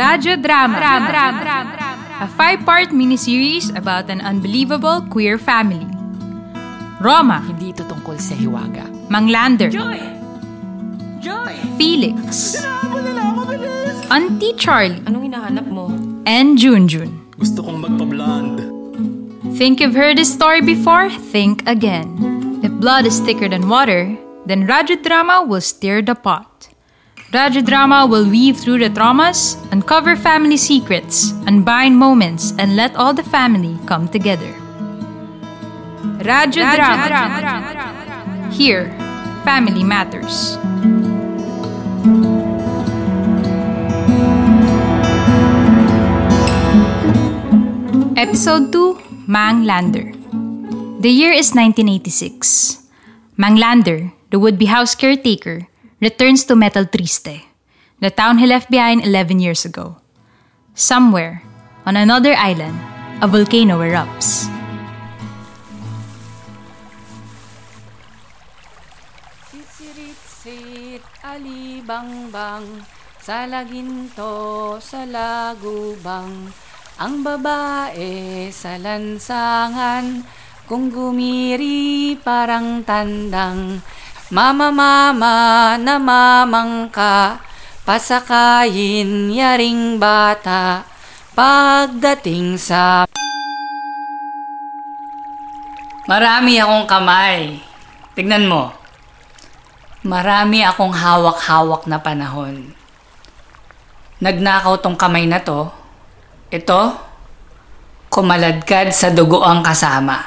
Radyo Drama, a five-part miniseries about an unbelievable queer family. Roma, Hindi ito tungkol sa hiwaga. Manglander, Joy! Joy! Felix, Auntie Charlie, Anong hinahanap mo? and Junjun. Gusto kong magpa-blonde. Think you've heard this story before? Think again. If blood is thicker than water, then Radyo Drama will stir the pot. Radyo Drama will weave through the traumas, uncover family secrets, unbind moments, and let all the family come together. Rajadrama. Drama. Here, family matters. Episode 2 Mang Lander. The year is 1986. Mang Lander, the would be house caretaker, returns to Metal Triste, the town he left behind 11 years ago. Somewhere, on another island, a volcano erupts. Sitsirit-sit, alibangbang, sa laginto, sa lagubang, ang babae sa lansangan, kung gumiri parang tandang, mama mama na mamangka, pasakayin yaring bata, pagdating sa Marami akong kamay. Tignan mo. Marami akong hawak-hawak na panahon. Nagnakaw tong kamay na to. Ito, kumaladkad sa dugo ang kasama.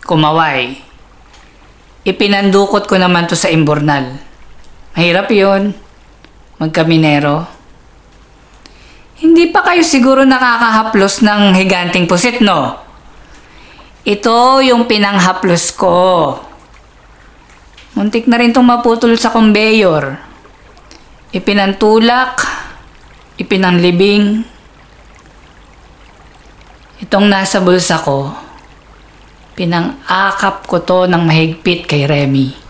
Kumaway. Ipinandukot ko naman to sa imburnal. Mahirap yun. Magkaminero. Hindi pa kayo siguro nakakahaplos ng higanting pusit, no? Ito yung pinanghaplos ko. Muntik na rin itong maputol sa conveyor. Ipinantulak, ipinanlibing. Itong nasa bulsa ko, pinang-akap ko to ng mahigpit kay Remy.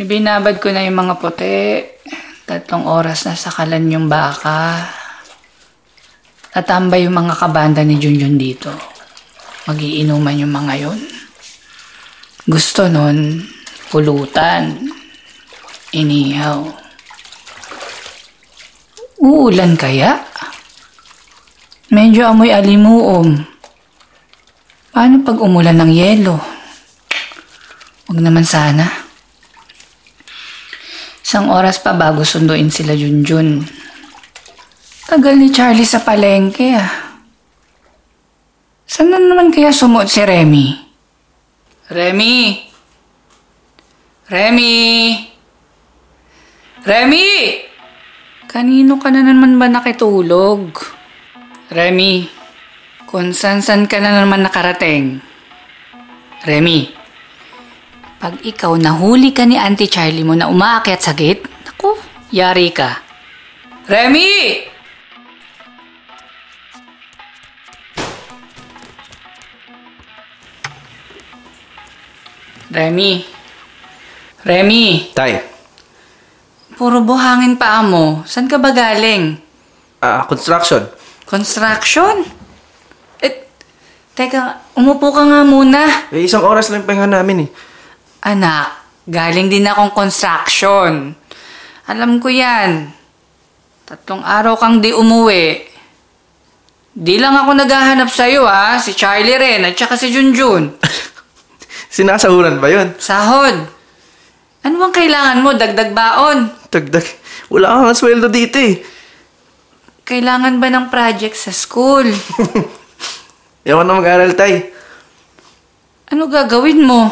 Ibinabad ko na yung mga puti. Tatlong oras na sakalan yung baka. Tatambay yung mga kabanda ni Junjun dito. Magiinuman yung mga yon. Gusto nun, pulutan, inihaw. Uulan kaya? Medyo amoy alimuom. Paano pag umulan ng yelo? Huwag naman sana. Isang oras pa bago sunduin sila Junjun. Tagal ni Charlie sa palengke ah. Saan na naman kaya sumuot si Remy? Remy! Remy! Remy! Kanino ka na naman ba nakitulog? Remy, kung san-san ka na naman nakarating. Remy, pag ikaw nahuli ka ni Auntie Charlie mo na umaakyat sa gate, naku, yari ka. Remy! Remy. Remy, Tay, puro buhangin pa mo. San ka ba galing? ah, construction. Construction? Eh, teka, umupo ka nga muna. Eh, isang oras lang pahinga namin eh. Anak, galing din akong construction. Alam ko yan. Tatlong araw kang di umuwi. Di lang ako naghahanap sa'yo ha, si Charlie rin at saka si Junjun. Sinasahuran ba yun? Sahod. Ano bang kailangan mo? Dagdag baon. Dagdag. Wala kang sweldo dito eh. Kailangan ba ng project sa school? Ewan na mag-aral, tay. Ano gagawin mo?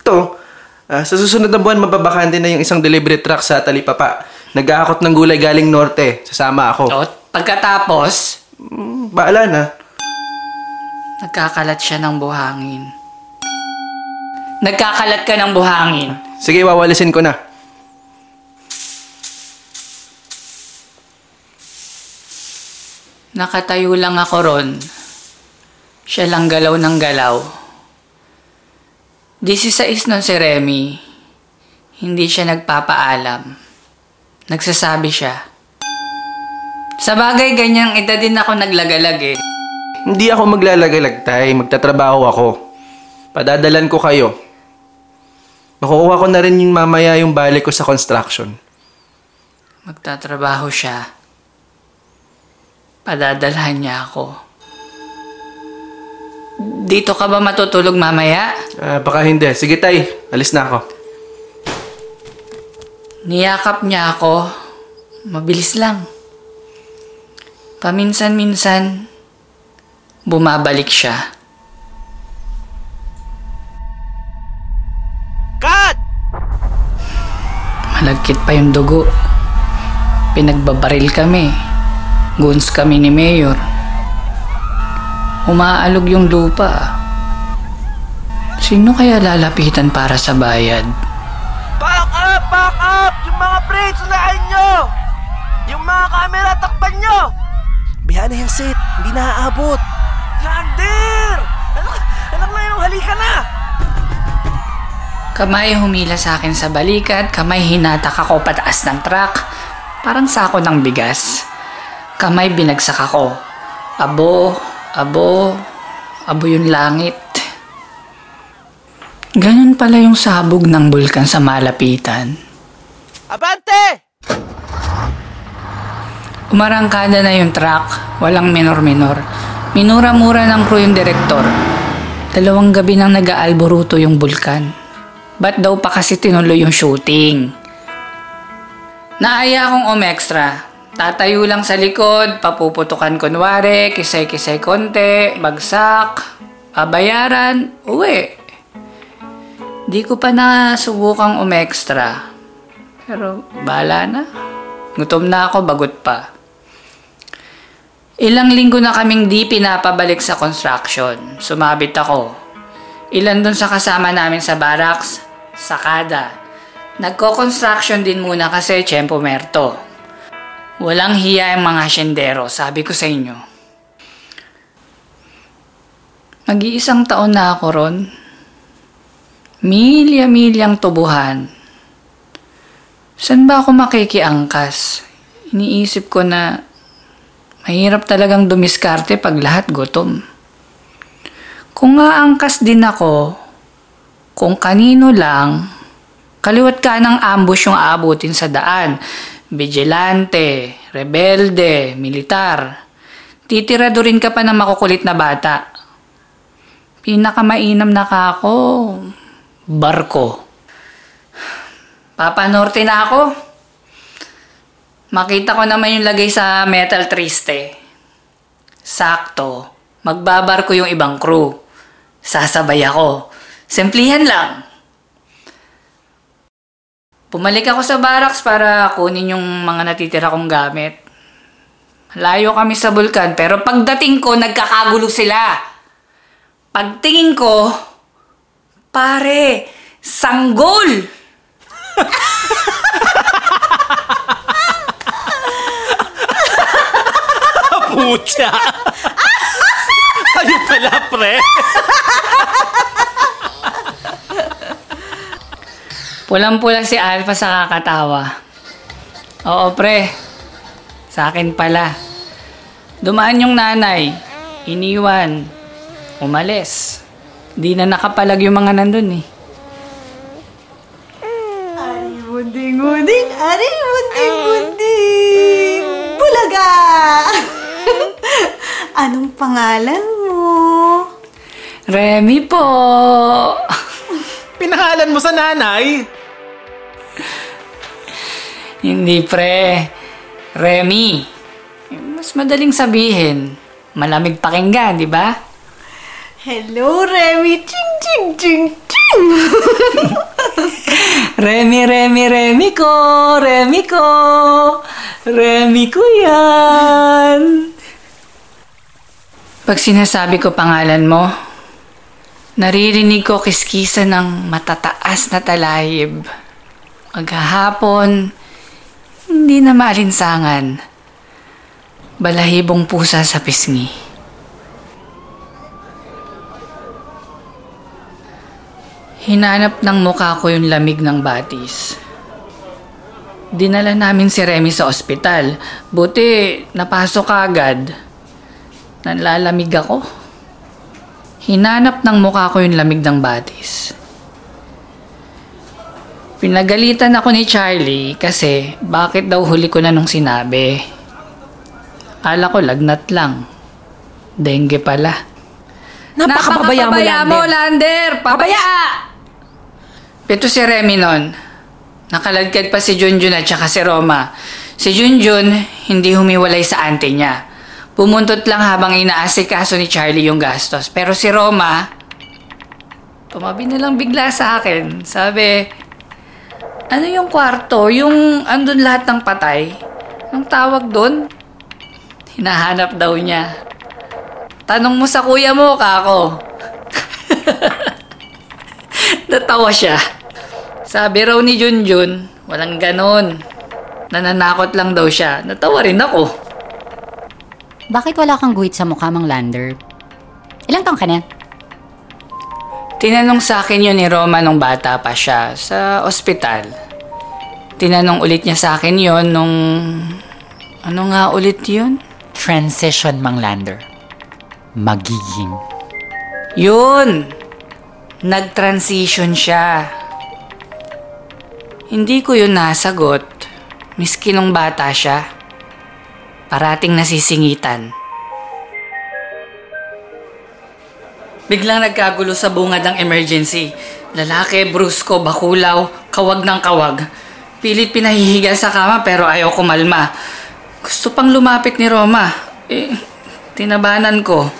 Ito, ah, sa susunod na buwan, mababakante na yung isang delivery truck sa Talipapa. Nag-aakot ng gulay galing norte. Sasama ako. O, pagkatapos, Mm, baala na. nagkakalat siya ng buhangin. Nagkakalat ka ng buhangin. Sige, wawalisin ko na. Nakatayo lang ako ron. Siya lang galaw ng galaw. 16 nun si Remy. Hindi siya nagpapaalam. Nagsasabi siya. Sa bagay, ganyang edad din ako naglagalag eh. Hindi ako maglalagalag, tay. Magtatrabaho ako. Padadalan ko kayo. Makukuha ko na rin yung mamaya yung balik ko sa construction. Magtatrabaho siya. Padadalhan niya ako. Dito ka ba matutulog mamaya? Ah, baka hindi. Sige, tay. Alis na ako. Niyakap niya ako. Mabilis lang. Paminsan-minsan, bumabalik siya. Cut! Malagkit pa yung dugo. Pinagbabaril kami. Goons kami ni Mayor. Umaalog yung lupa. Sino kaya lalapitan para sa bayad? Back up! Back up! Yung mga braids, unahin nyo! Yung mga camera, takpan nyo! Bihan na yung set, hindi naaabot. Lander! Anak, anak na yung halika na! Kamay humila sa akin sa balikat, kamay hinatak ako pataas ng truck. Parang sako ng bigas. Kamay binagsak ako. Abo, abo, abo yung langit. Ganun pala yung sabog ng bulkan sa malapitan. Abante! Umarangkada na yung truck, walang minor-minor. Minura-mura ng crew yung direktor. Dalawang gabi nang nag-aalboruto yung bulkan. Ba't daw pa kasi tinuloy yung shooting? Naaya akong umextra. Tatayo lang sa likod, papuputukan kunwari, kisay-kisay konti, bagsak, babayaran, uwi. Di ko pa nasubukang umextra. Pero bala na. Gutom na ako, bagot pa. Ilang linggo na kaming di pinapabalik sa construction. Sumabit ako. Ilan dun sa kasama namin sa barracks, sakada. Nagko-construction din muna kasi tiyempo merto. Walang hiya ang mga asyendero, sabi ko sa inyo. Mag-iisang taon na ako ron. Milya-milyang tubuhan. San ba ako makikiangkas? Iniisip ko na mahirap talagang dumiskarte pag lahat gutom. Kung aangkas din ako, kung kanino lang, kaliwat ka ng ambush yung aabutin sa daan. Vigilante, rebelde, militar. Titiradurin ka pa ng makukulit na bata. Pinakamainam na ka ako. Barko. Papanorte na ako. Makita ko naman yung lagay sa metal triste. Sakto. Magbabar ko yung ibang crew. Sasabay ako. Simplihan lang. Pumalik ako sa barracks para kunin yung mga natitira kong gamit. Layo kami sa bulkan pero pagdating ko nagkakagulo sila. Pagtingin ko, pare, sanggol! Pucha! Sa'yo pala, pre! Pulang-pula si Alpha sa kakatawa. Oo, pre. Sa akin pala. Dumaan yung nanay. Iniwan. Umalis. Di na nakapalag yung mga nandun eh. Ari munding munding, ari munding munding. Bulaga! Anong pangalan mo? Remy po! Pinangalan mo sa nanay? Hindi pre. Remy. Mas madaling sabihin. Malamig pakinggan, di ba? Hello, Remy. Ching, ching, ching, ching. Remy, Remy, Remy ko! Remy ko! Remy ko yan! Pag sinasabi ko pangalan mo, Naririnig ko kiskisa ng matataas na talayib. Maghahapon, hindi na maalinsangan. Balahibong pusa sa pisngi. Hinanap ng mukha ko yung lamig ng batis. Dinala namin si Remy sa ospital. Buti, napasok agad. Nalalamig ako. Hinanap ng mukha ko yung lamig ng batis. Pinagalitan ako ni Charlie kasi bakit daw huli ko na nung sinabi. Ala ko lagnat lang. Dengue pala. Napakababaya mo, Lander. Lander! Pabaya! Pito si Remy nun. Nakaladkad pa si Junjun at saka si Roma. Si Junjun, hindi humiwalay sa ante niya. Pumuntot lang habang inaasikaso ni Charlie yung gastos. Pero si Roma, tumabi na lang bigla sa akin. Sabi, ano yung kwarto? Yung andun lahat ng patay? Ang tawag doon? Hinahanap daw niya. Tanong mo sa kuya mo, kako. Natawa siya. Sabi raw ni Junjun, walang ganon. Nananakot lang daw siya. Natawa rin ako. Bakit wala kang guhit sa mukha, Mang Lander? Ilang taong ka na? Tinanong sa akin yun ni Roma nung bata pa siya sa ospital. Tinanong ulit niya sa akin yun nung... Ano nga ulit yun? Transition, Mang Lander. Magiging. Yun! Nag-transition siya. Hindi ko yun nasagot. Miski nung bata siya. Parating nasisingitan. Biglang nagkagulo sa bungad ng emergency. Lalaki, brusko, bakulaw, kawag ng kawag. Pilit pinahihiga sa kama pero ayaw kumalma. Gusto pang lumapit ni Roma. Eh, tinabanan ko.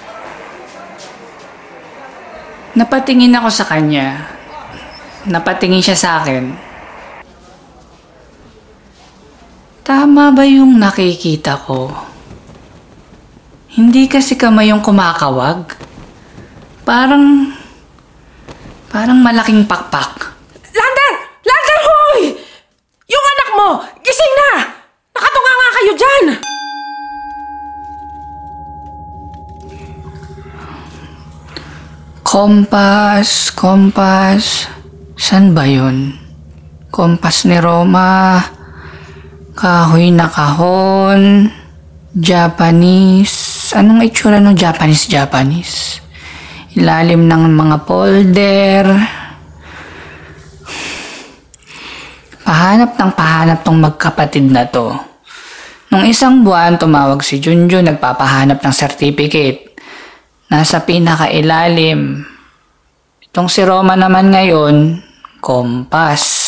Napatingin ako sa kanya. Napatingin siya sa akin. Tama ba yung nakikita ko? Hindi kasi kamay yung kumakawag. Parang... Parang malaking pakpak. Lander! Lander, hoy! Yung anak mo! Gising na! Nakatunga nga kayo dyan! Kompas, kompas. San ba yun? Kompas ni Roma. Kahoy na kahon. Japanese. Anong itsura ng Japanese Japanese? Ilalim ng mga polder. Pahanap ng pahanap tong magkapatid na to. Nung isang buwan, tumawag si Junjun, nagpapahanap ng certificate. Nasa pinakailalim. Itong si Roma naman ngayon, kompas.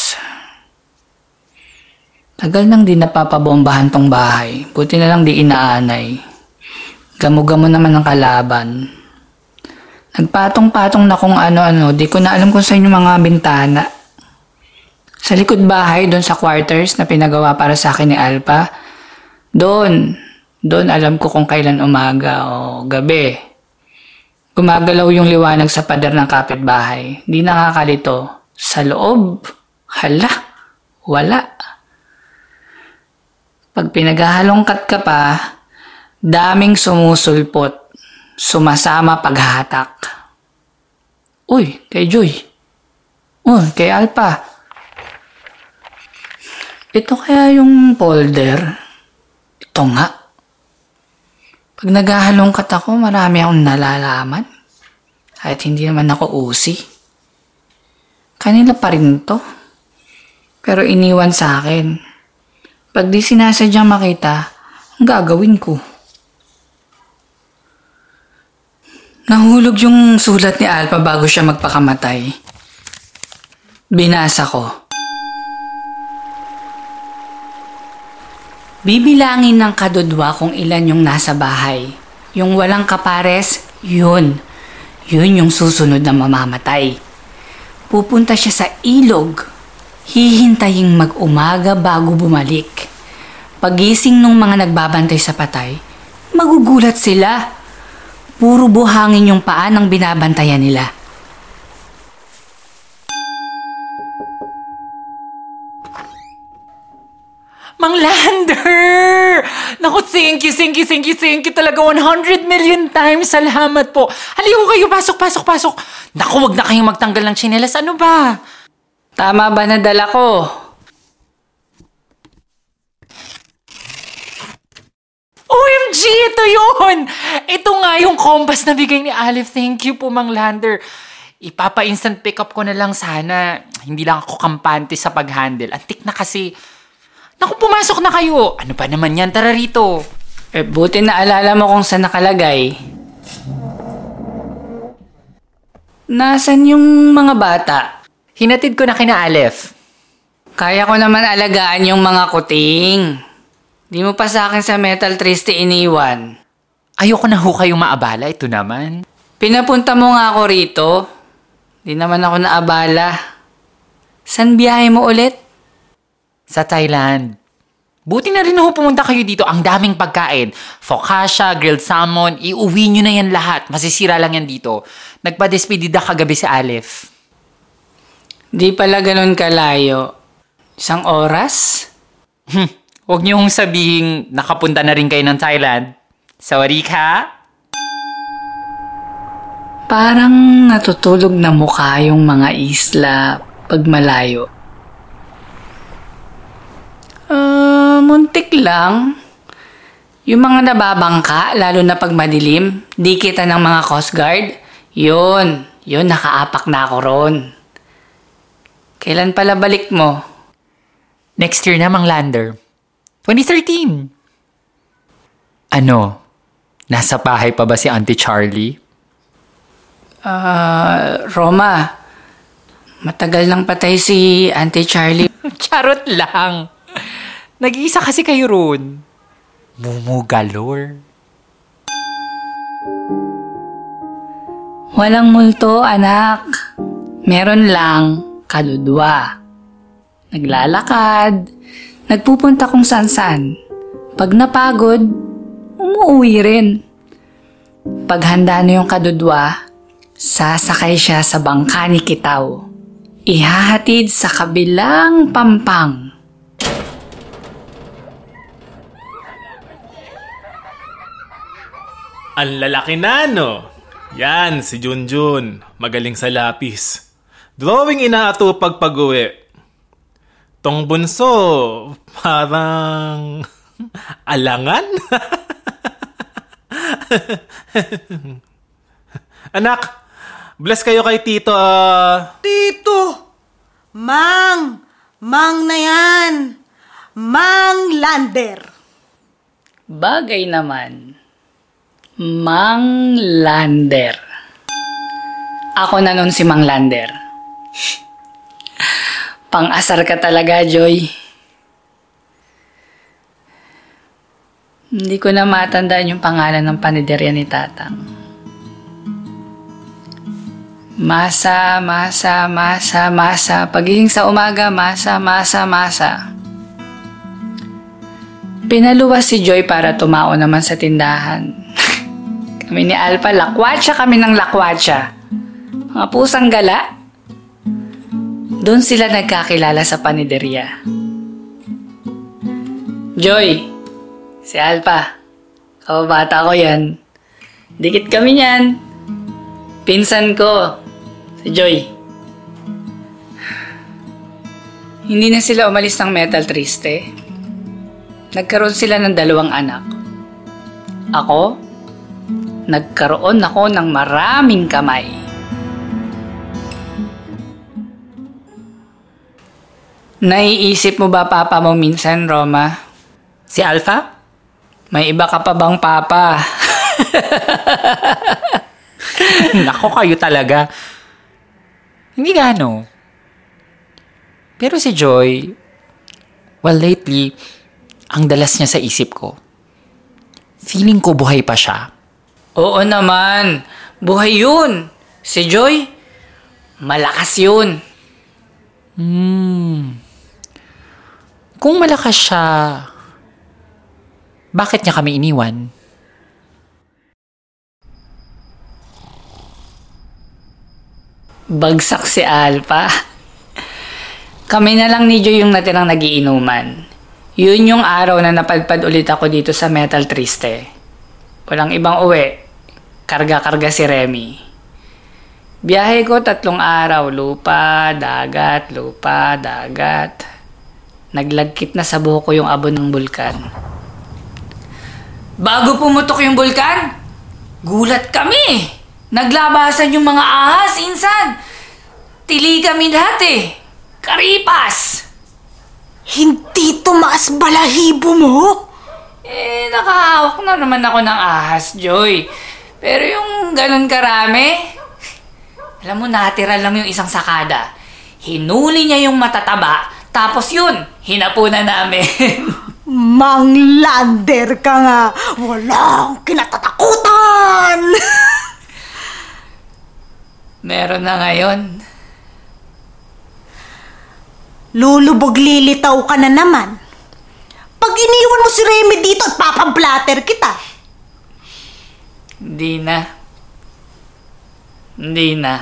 Tagal nang di napapabombahan tong bahay. Buti na lang di inaanay. Gamo-gamo naman ang kalaban. Nagpatong-patong na kung ano-ano. Di ko na alam kung saan yung mga bintana. Sa likod bahay, doon sa quarters na pinagawa para sa akin ni Alpa, doon, doon alam ko kung kailan umaga o gabi. Gumagalaw yung liwanag sa pader ng kapitbahay. Di nakakalito. Sa loob, hala, wala. Pag pinaghahalongkat ka pa, daming sumusulpot. Sumasama paghatak. Uy, kay Joy. Uy, kay Alpa. Ito kaya yung folder? Ito nga. Pag naghahalongkat ako, marami akong nalalaman. Kahit hindi naman ako usi. Kanila pa rin to. Pero iniwan sa akin. Pag di sinasadyang makita, ang gagawin ko. Nahulog yung sulat ni Alpa bago siya magpakamatay. Binasa ko. Bibilangin ng kadudwa kung ilan yung nasa bahay. Yung walang kapares, yun. Yun yung susunod na mamamatay. Pupunta siya sa ilog. Hihintaying mag-umaga bago bumalik. Pagising nung mga nagbabantay sa patay, magugulat sila. Puro buhangin yung paa ng binabantayan nila. Mang Lander! Naku, thank you, thank you, thank you, thank you talaga. 100 million times, salamat po. Halika kayo, pasok, pasok, pasok. Naku, wag na kayong magtanggal ng tsinelas. Ano ba? Tama ba na dala ko? OMG, ito yun! Ito nga yung compass na bigay ni Alif. Thank you po, Mang Lander. Ipapa-instant pick up ko na lang sana. Hindi lang ako kampante sa pag-handle. Antik na kasi. Naku, pumasok na kayo. Ano pa naman yan? Tara rito. Eh, buti na alala mo kung saan nakalagay. Nasaan yung mga bata? Hinatid ko na kina Alef. Kaya ko naman alagaan yung mga kuting. Di mo pa sa akin sa Metal Triste iniwan. Ayoko na ho kayong maabala. Ito naman. Pinapunta mo nga ako rito. Di naman ako naabala. San biyahe mo ulit? Sa Thailand. Buti na rin ho pumunta kayo dito. Ang daming pagkain. Focaccia, grilled salmon. Iuwi nyo na yan lahat. Masisira lang yan dito. Nagpa-despedida kagabi si Alef. Di pala ganun kalayo. Isang oras? Hmm. Huwag niyo hong sabihin nakapunta na rin kayo ng Thailand. Sorry ka? Parang natutulog na mukha yung mga isla pag malayo. Ah, muntik lang. Yung mga nababangka, lalo na pag madilim, di kita ng mga Coast Guard, yun, yun, nakaapak na ako ron. Kailan pala balik mo? Next year na, Mang Lander. 2013. Ano? Nasa bahay pa ba si Auntie Charlie? Ah, Roma, matagal nang patay si Auntie Charlie. Charot lang. Nag-iisa kasi kayo ron. Mumu galore. Walang multo, anak. Meron lang kaludwa. Naglalakad, nagpupunta kung saan-saan. Pag napagod, umuwi rin. Pag handa na yung kadudwa, sasakay siya sa bangka ni Kitaw. Ihahatid sa kabilang pampang. Ang lalaki na, no? Yan, si Junjun. Magaling sa lapis. Drawing inaato pag pag-uwi. Tong bunso, parang... alangan? Anak, bless kayo kay Tito. ah. Tito! Mang! Mang na yan! Mang Lander! Bagay naman. Mang Lander. Ako na nun si Mang Lander. Pang-asar ka talaga, Joy. Hindi ko na matandaan yung pangalan ng paniderya ni Tatang. Masa, masa, masa, masa. Pagiging sa umaga, masa, masa, masa. Pinaluwas si Joy para tumao naman sa tindahan. kami ni Alpha, lakwatsa kami ng lakwatsa. Mga pusang gala. Doon sila nagkakilala sa paniderya. Joy, si Alpha, kababata ko yan. Dikit kami niyan. Pinsan ko, si Joy. Hindi na sila umalis ng Metal Triste. Nagkaroon sila ng dalawang anak. Ako, nagkaroon ako ng maraming kamay. Naiisip mo ba papa mo minsan, Roma? Si Alpha? May iba ka pa bang papa? Nako kayo talaga. Hindi gano. Pero si Joy, well lately, ang dalas niya sa isip ko. Feeling ko buhay pa siya. Oo naman. Buhay yun. Si Joy, malakas yun. Hmm. Kung malakas siya, bakit niya kami iniwan? Bagsak si Alpha. Kami na lang ni Joy yung natirang nagiinuman. Yun yung araw na napadpad ulit ako dito sa Metal Triste. Walang ibang uwi. Karga-karga si Remy. Biyahe ko tatlong araw. Lupa, dagat, lupa, dagat. Naglagkit na sa buhok ko yung abon ng bulkan. Bago pumutok yung bulkan, gulat kami. Naglabasan yung mga ahas, insan. Tili kami lahat eh. Karipas. Hindi tumaas balahibo mo? Eh, nakahawak na naman ako ng ahas, Joy. Pero yung ganun karami, alam mo, natira lang yung isang sakada. Hinuli niya yung matataba, tapos yun, hinapunan namin. Manglander ka nga. Walang kinatatakutan. Meron na ngayon. Lulubog lilitaw ka na naman. Pag iniwan mo si Remy dito at papablatter kita. Hindi na. Hindi na.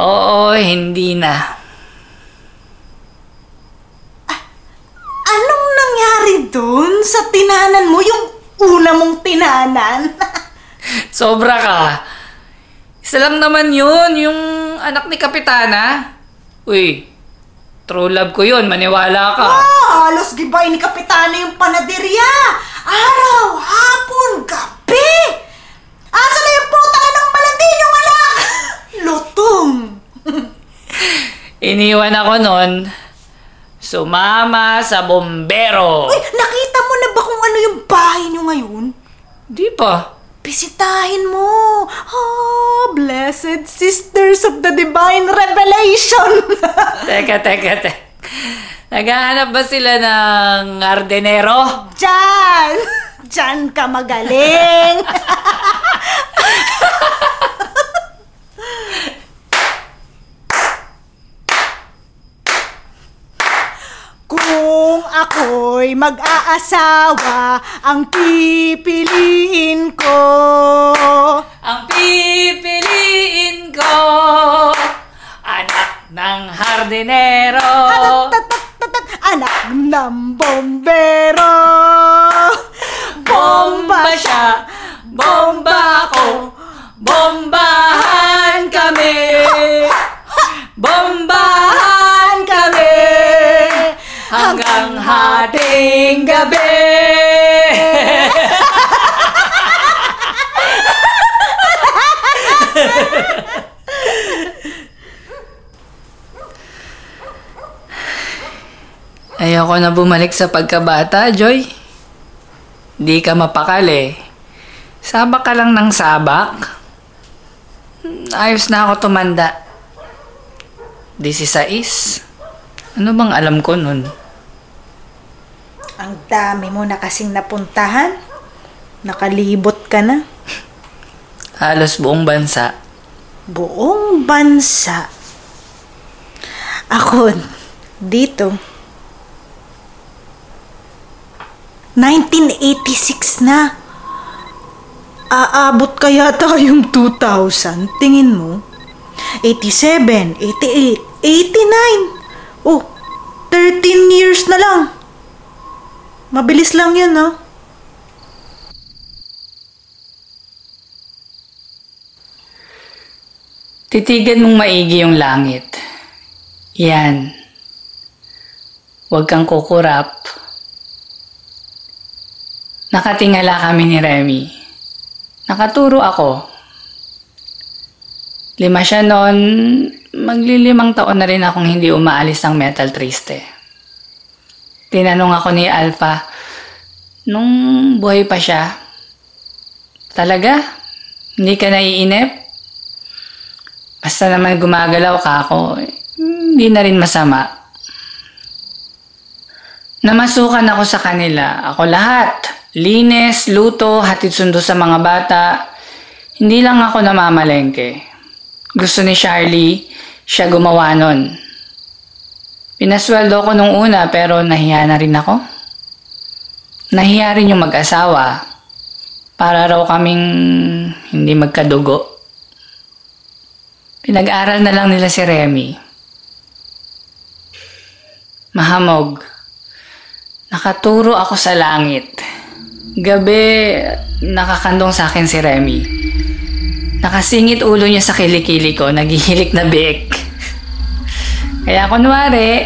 Oo, hindi na. Anong nangyari dun sa tinanan mo? Yung una mong tinanan? Sobra ka. Isa lang naman yun, yung anak ni Kapitana. Uy, true love ko yun, maniwala ka. ah, halos gibay ni Kapitana yung panaderya. Araw, hapon, gabi. Asa na yung puta ng paladin yung anak? Lutong. Iniwan ako nun, sumama sa bombero. Uy, nakita mo na ba kung ano yung bahay niyo ngayon? Di pa. Bisitahin mo. Ah, blessed sisters of the divine revelation. teka, teka, teka. Naghahanap ba sila ng ardenero? Diyan! Diyan ka magaling! Kung ako'y mag-aasawa, ang pipiliin ko. Ang pipiliin ko, anak ng hardinero. Anak ng bombero. Bomba siya, bomba ako, bombahan kami. Bombahan kami hanggang hating gabi. Ayoko na bumalik sa pagkabata, Joy. Di ka mapakali. Sabak ka lang ng sabak. Ayos na ako tumanda. 16. Ano bang alam ko nun? Ang dami mo na kasing napuntahan. Nakalibot ka na. Halos buong bansa. Buong bansa. Ako, dito. 1986 na. Aabot kaya tayong 2000, tingin mo? 87, 88, 89. Oh, 13 years na lang. Mabilis lang yun, no? Titigan mong maigi yung langit. Yan. Huwag kang kukurap. Nakatingala kami ni Remy. Nakaturo ako. Lima siya noon, maglilimang taon na rin akong hindi umaalis ng Metal Triste. Tinanong ako ni Alpha, nung buhay pa siya, talaga? Hindi ka naiinip? Basta naman gumagalaw ka ako, hindi na rin masama. Namasukan ako sa kanila. Ako lahat. Linis, luto, hatid sundo sa mga bata. Hindi lang ako namamalengke. Gusto ni Charlie, siya gumawa nun. Pinasweldo ko nung una pero nahiya na rin ako. Nahiya rin yung mag-asawa. Para raw kaming hindi magkadugo. Pinag-aral na lang nila si Remy. Mahamog. Nakaturo ako sa langit. Gabi, nakakandong sa akin si Remy. Nakasingit ulo niya sa kilikili ko, naghihilik na biik. Kaya kunwari,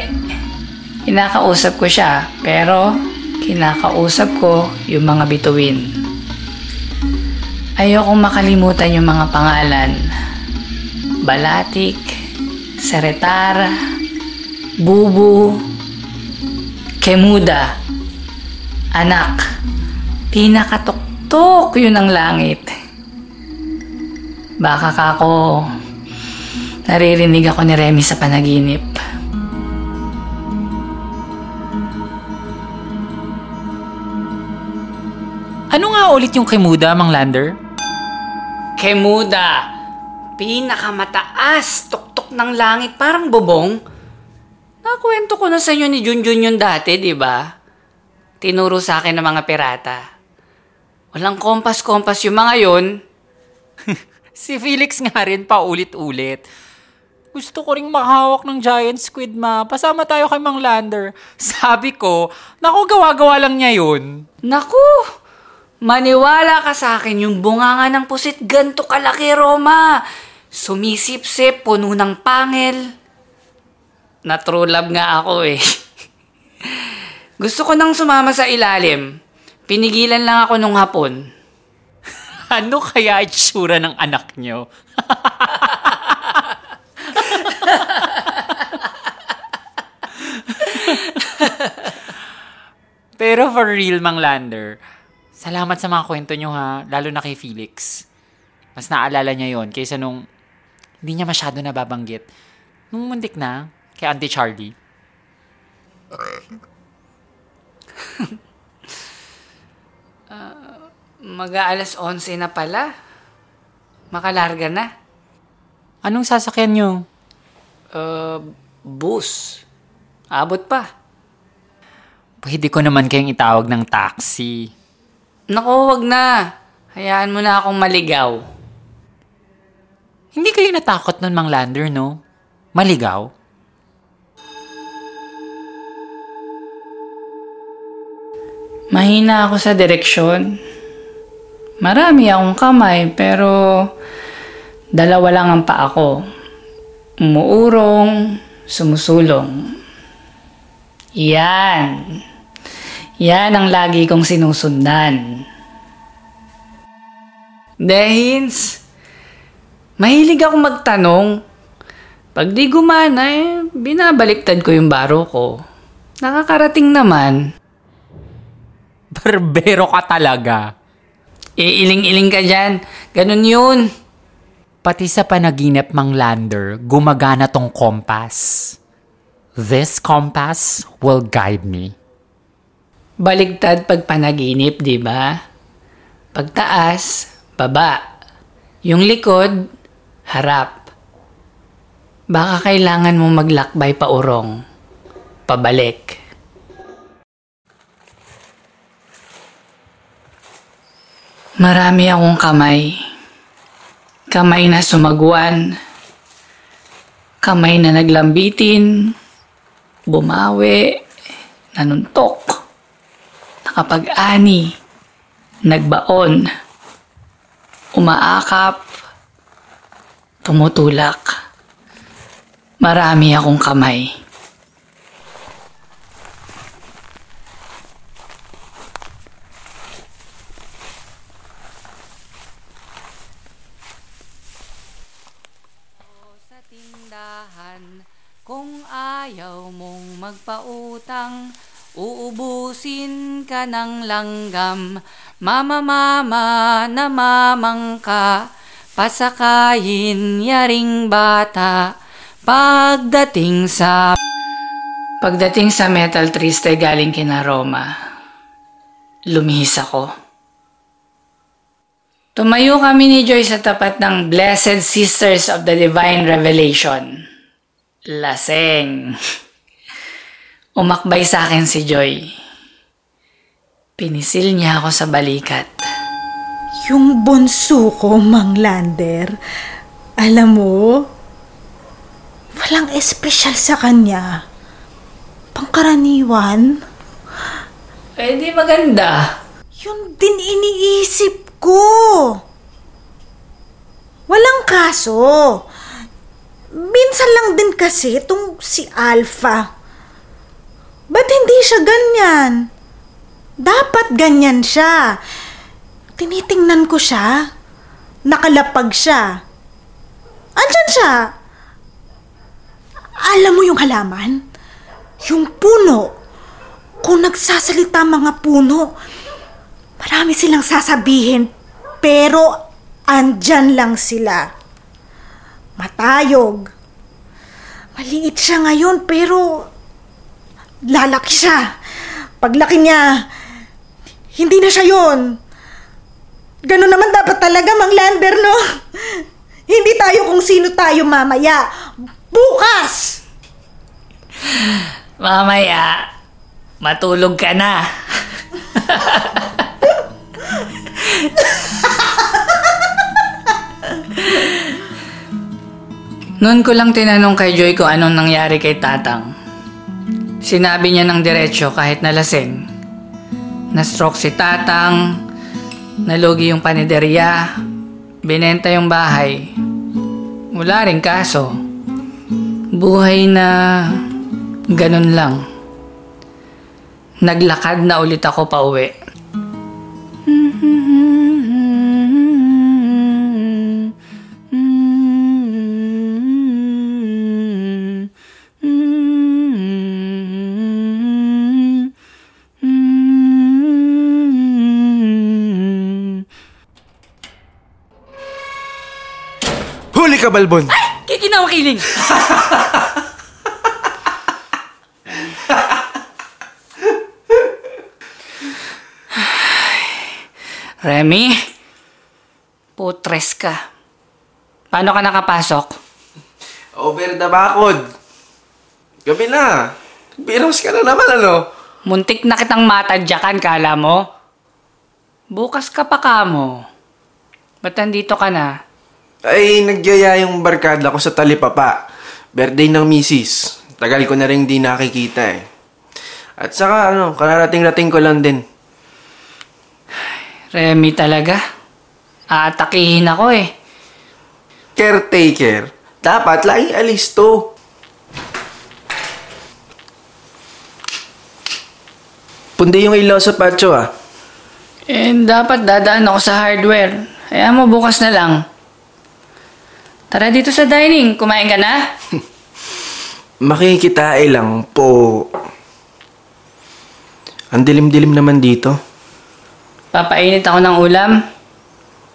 kinakausap ko siya, pero kinakausap ko yung mga bituin. Ayokong makalimutan yung mga pangalan. Balatik, Seretara, Bubu, Kemuda, Anak, pinakatuktok yun ang langit. Baka ka ako, naririnig ako ni Remy sa panaginip. Ano nga ulit yung Kemuda, Mang Lander? Kemuda, pinakamataas, tuktok ng langit, parang bubong. Nakwento ko na sa inyo ni Junjun yun dati, di ba? Tinuro sa akin ng mga pirata. Walang kompas-kompas yung mga yon. Si Felix nga rin pa ulit-ulit. Gusto ko ring makahawak ng giant squid ma. Pasama tayo kay Mang Lander. Sabi ko, naku gawa-gawa lang niya yun. Naku! Maniwala ka sa akin yung bunganga ng pusit ganto kalaki, Roma. Sumisip-sip, puno ng pangil. Na true love nga ako eh. Gusto ko nang sumama sa ilalim. Pinigilan lang ako nung hapon. Ano kaya itsura ng anak niyo? Pero for real, Mang Lander, salamat sa mga kwento niyo ha, lalo na kay Felix. Mas naalala niya yon kaysa nung hindi niya masyado nababanggit. Nung muntik na, kay Auntie Charlie. Mag-aalas 11 na pala. Makalarga na. Anong sasakyan niyo? Uh, bus. Abot pa. Pwede ko naman kayong itawag ng taxi. Naku, wag na. Hayaan mo na akong maligaw. Hindi kayo natakot nun, Mang Lander, no? Maligaw? Mahina ako sa direksyon. Marami akong kamay, pero dalawa lang ang paa ko. Umuurong, sumusulong. Yan. Yan ang lagi kong sinusundan. Dehins, mahilig ako magtanong. Pag di gumana, eh, binabaliktad ko yung baro ko. Nakakarating naman. Barbero ka talaga. Iiling-iling ka dyan. Ganun yun. Pati sa panaginip, Mang Lander, gumagana tong compass. This compass will guide me. Baligtad pag panaginip, di ba? Pagtaas, baba. Yung likod, harap. Baka kailangan mo maglakbay pa urong. Pabalik. Marami akong kamay. Kamay na sumaguan. Kamay na naglambitin. Bumawi. Nanuntok. Nakapag-ani. Nagbaon. Umaakap. Tumutulak. Marami akong kamay. sa tindahan Kung ayaw mong magpautang Uubusin ka ng langgam. Mama mama na mamangka Pasakayin yaring bata. Pagdating sa Pagdating sa Metal Triste galing kina Roma. Lumihis ako. Tumayo kami ni Joy sa tapat ng Blessed Sisters of the Divine Revelation. Laseng. Umakbay sa akin si Joy. Pinisil niya ako sa balikat. Yung bunso ko, Mang Lander, alam mo, walang espesyal sa kanya. pangkaraniwan? Eh di maganda. Yun din iniisip ko. Walang kaso. Minsan lang din kasi itong si Alpha. Ba't hindi siya ganyan? Dapat ganyan siya. Tinitingnan ko siya. Nakalapag siya. Andyan siya. Alam mo yung halaman? Yung puno. Kung nagsasalita mga puno, marami silang sasabihin, pero andyan lang sila. Matayog. Maliit siya ngayon, pero lalaki siya. Paglaki niya, hindi na siya yon. Ganun naman dapat talaga, Mang Lander, no? Hindi tayo kung sino tayo mamaya. Bukas! Mamaya, matulog ka na. Noon ko lang tinanong kay Joy kung anong nangyari kay Tatang. Sinabi niya ng diretsyo kahit nalasing. Na-stroke si Tatang, nalugi yung paniderya, binenta yung bahay. Wala rin kaso. Buhay na ganun lang. Naglakad na ulit ako pa uwi. Huli ka, Balbon! Kikinawakiling! Remy, putres ka. Paano ka nakapasok? Over the bakod. Gabi na. Biros ka na naman, ano? Muntik na kitang matadyakan, kala mo? Bukas ka pa ka mo. Ba't nandito ka na? Ay, nagyaya yung barkada ko sa talipapa. Birthday ng misis. Tagal ko na rin di nakikita eh. At saka ano, kararating-rating ko lang din. Remy talaga. Aatakihin ako eh. Caretaker. Dapat laging alisto. Pundi yung ilaw sa patio ah. Eh, dapat dadaan ako sa hardware. Kaya mo bukas na lang. Tara dito sa dining. Kumain ka na? Makikitai lang po. Ang dilim-dilim naman dito. Papainit ako ng ulam.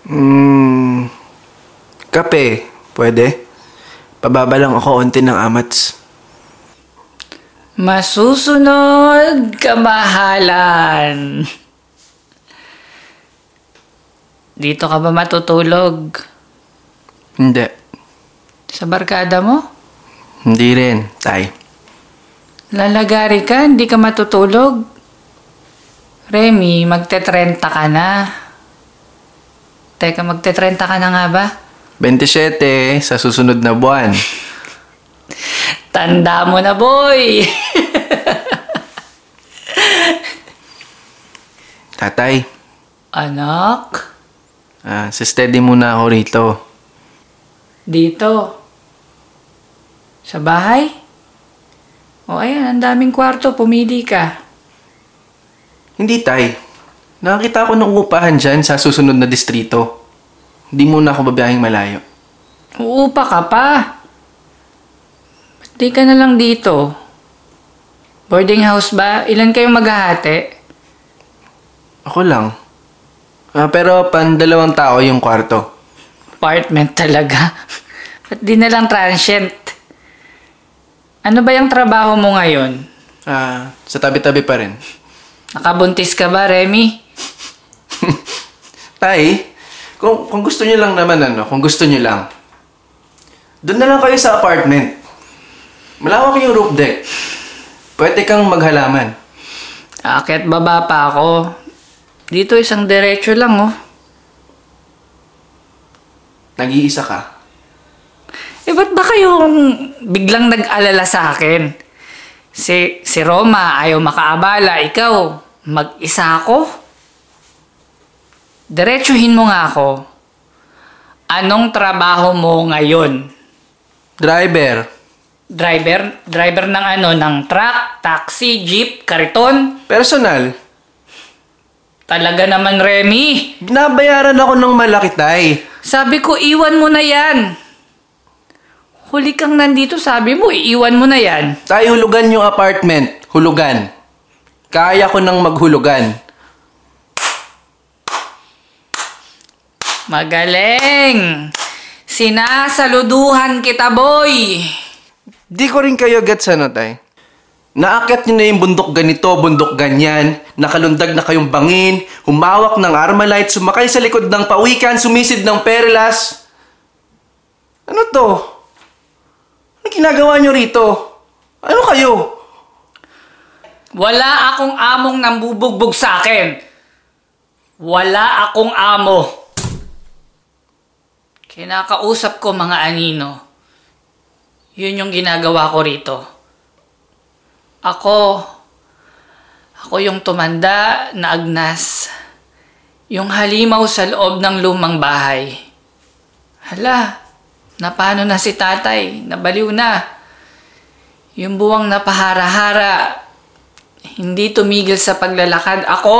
Hmm, kape, pwede? Pababa lang ako onti ng amats. Masusunod kamahalan. Dito ka ba matutulog? Hindi. Sa barkada mo? Hindi rin, tay. Lalagari ka, hindi ka matutulog. Remy, magte-30 ka na. Teka, magte-30 ka na nga ba? 27 sa susunod na buwan. Tanda mo na, boy! Tatay, Anak, ah, sa steady muna ako rito. dito. Sa bahay? O ayan, ang daming kwarto, pumili ka. Hindi, tay. Nakakita ko ng upahan dyan sa susunod na distrito. Hindi muna ako babiyahing malayo. Uupa ka pa. Ba't di ka na lang dito? Boarding house ba? Ilan kayong maghahati? Ako lang. Ah, pero pan dalawang tao yung kwarto. Apartment talaga. Ba't di na lang transient? Ano ba yung trabaho mo ngayon? Ah, sa tabi-tabi pa rin. Nakabuntis ka ba, Remy? Tay, kung, kung gusto niyo lang naman ano, kung gusto niyo lang, doon na lang kayo sa apartment. Malawak yung roof deck. Pwede kang maghalaman. Akit baba pa ako. Dito isang diretso lang, oh. Nag-iisa ka. Eh, ba't ba kayong biglang nag-alala sa akin? Si, si Roma ayaw makaabala, ikaw, mag-isa ako? Diretsuhin mo nga ako. Anong trabaho mo ngayon? Driver. Driver? Driver ng ano? Ng truck, taxi, jeep, kariton? Personal. Talaga naman, Remy. Binabayaran ako ng malaki, tay. Sabi ko, iwan mo na yan. Huli kang nandito, sabi mo, iiwan mo na yan. Tay, hulugan yung apartment. Hulugan. Kaya ko nang maghulugan. Magaling! Sinasaluduhan kita, boy! Di ko rin kayo gets ano, tay. Naakyat nyo na yung bundok ganito, bundok ganyan, nakalundag na kayong bangin, humawak ng armalite, sumakay sa likod ng pawikan, sumisid ng perlas. Ano to? Ano ginagawa nyo rito? Ano kayo? Wala akong among nambubugbog sa akin. Wala akong amo. Kinakausap ko mga anino. Yun yung ginagawa ko rito. Ako, ako yung tumanda na agnas. Yung halimaw sa loob ng lumang bahay. Hala, napano na si tatay? Nabaliw na. Yung buwang napahara-hara, hindi tumigil sa paglalakad. Ako,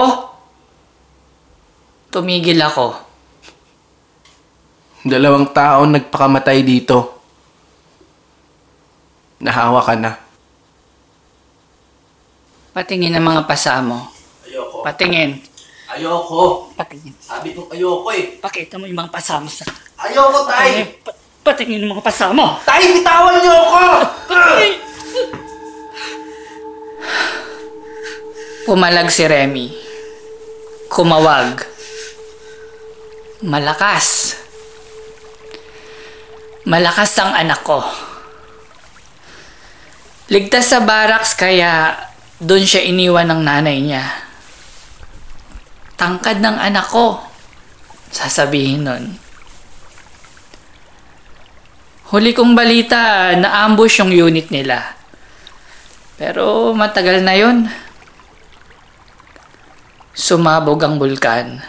tumigil ako. Dalawang taon nagpakamatay dito. Nahawa ka na. Patingin ang mga pasa mo. Ayoko. Patingin. Ayoko. Patingin. Sabi ko ayoko eh. Pakita mo yung mga pasa mo. Sa... Ayoko, tay! Pa- patingin yung mga pasa mo. Tay, bitawan niyo ako! Pumalag si Remy. Kumawag. Malakas. Malakas ang anak ko. Ligtas sa barracks kaya doon siya iniwan ng nanay niya. Tangkad ng anak ko. Sasabihin nun. Huli kong balita, na-ambush yung unit nila. Pero matagal na yon. Sumabog ang bulkan.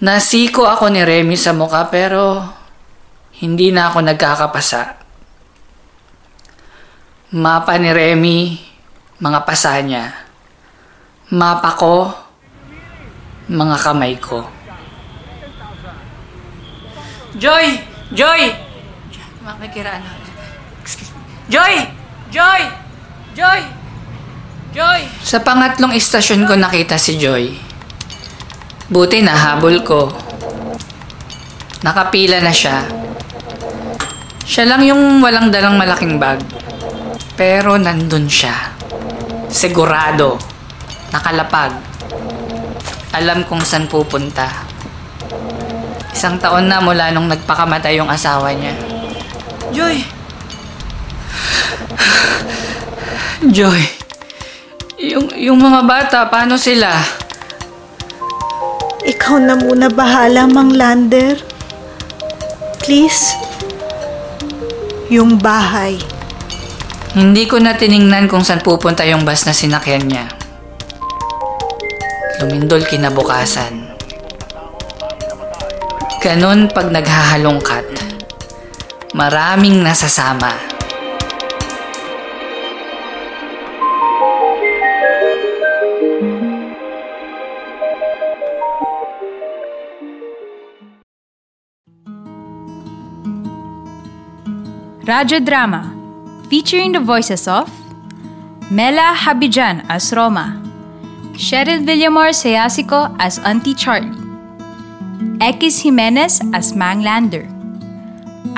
Nasiko ako ni Remy sa muka pero hindi na ako nagkakapasa. Mapa ni Remy, mga pasa niya. Mapa ko, mga kamay ko. Joy! Joy! Makikiraan na. Excuse me. Joy! Joy! Joy! Joy! Sa pangatlong istasyon ko nakita si Joy. Buti nahabol ko. Nakapila na siya. Siya lang yung walang dalang malaking bag. Pero nandun siya. Sigurado. Nakalapag. Alam kung saan pupunta. Isang taon na mula nung nagpakamatay yung asawa niya. Joy! Joy! Yung, yung mga bata, paano sila? Ikaw na muna bahala, Mang Lander. Please. Yung bahay. Hindi ko na tiningnan kung saan pupunta yung bus na sinakyan niya. Lumindol kinabukasan. Ganon pag naghahalongkat. Maraming nasasama. Radyo Drama, featuring the voices of Mela Habijan as Roma, Cheryl Villamor Sayasico as Auntie Charlie, Ekis Jimenez as Mang Lander,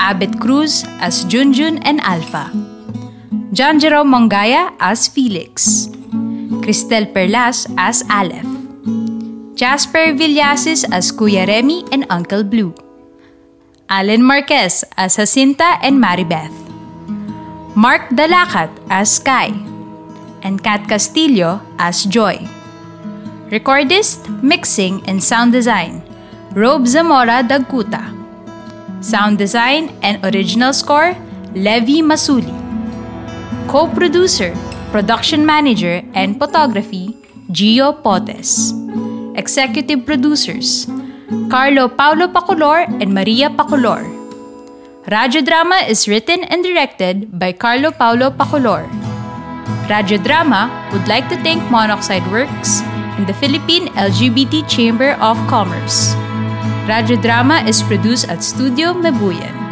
Abet Cruz as Junjun and Alpha, John Jerome Mongaya as Felix, Cristel Perlas as Aleph, Jasper Villasis as Kuya Remy and Uncle Blue, Allen Marquez as Jacinta and Maribeth, Mark Dalacat as Sky, and Kat Castillo as Joy. Recordist, mixing, and sound design, Rob Zamora Daguta. Sound design and original score, Levi Masuli. Co-producer, production manager, and photography, Gio Potes. Executive producers, Carlo Paulo Pacolor and Maria Pacolor. Radyo Drama is written and directed by Carlo Paulo Pacolor. Radyo Drama would like to thank Monoxide Works and the Philippine LGBT Chamber of Commerce. Radyo Drama is produced at Studio Mebuyan.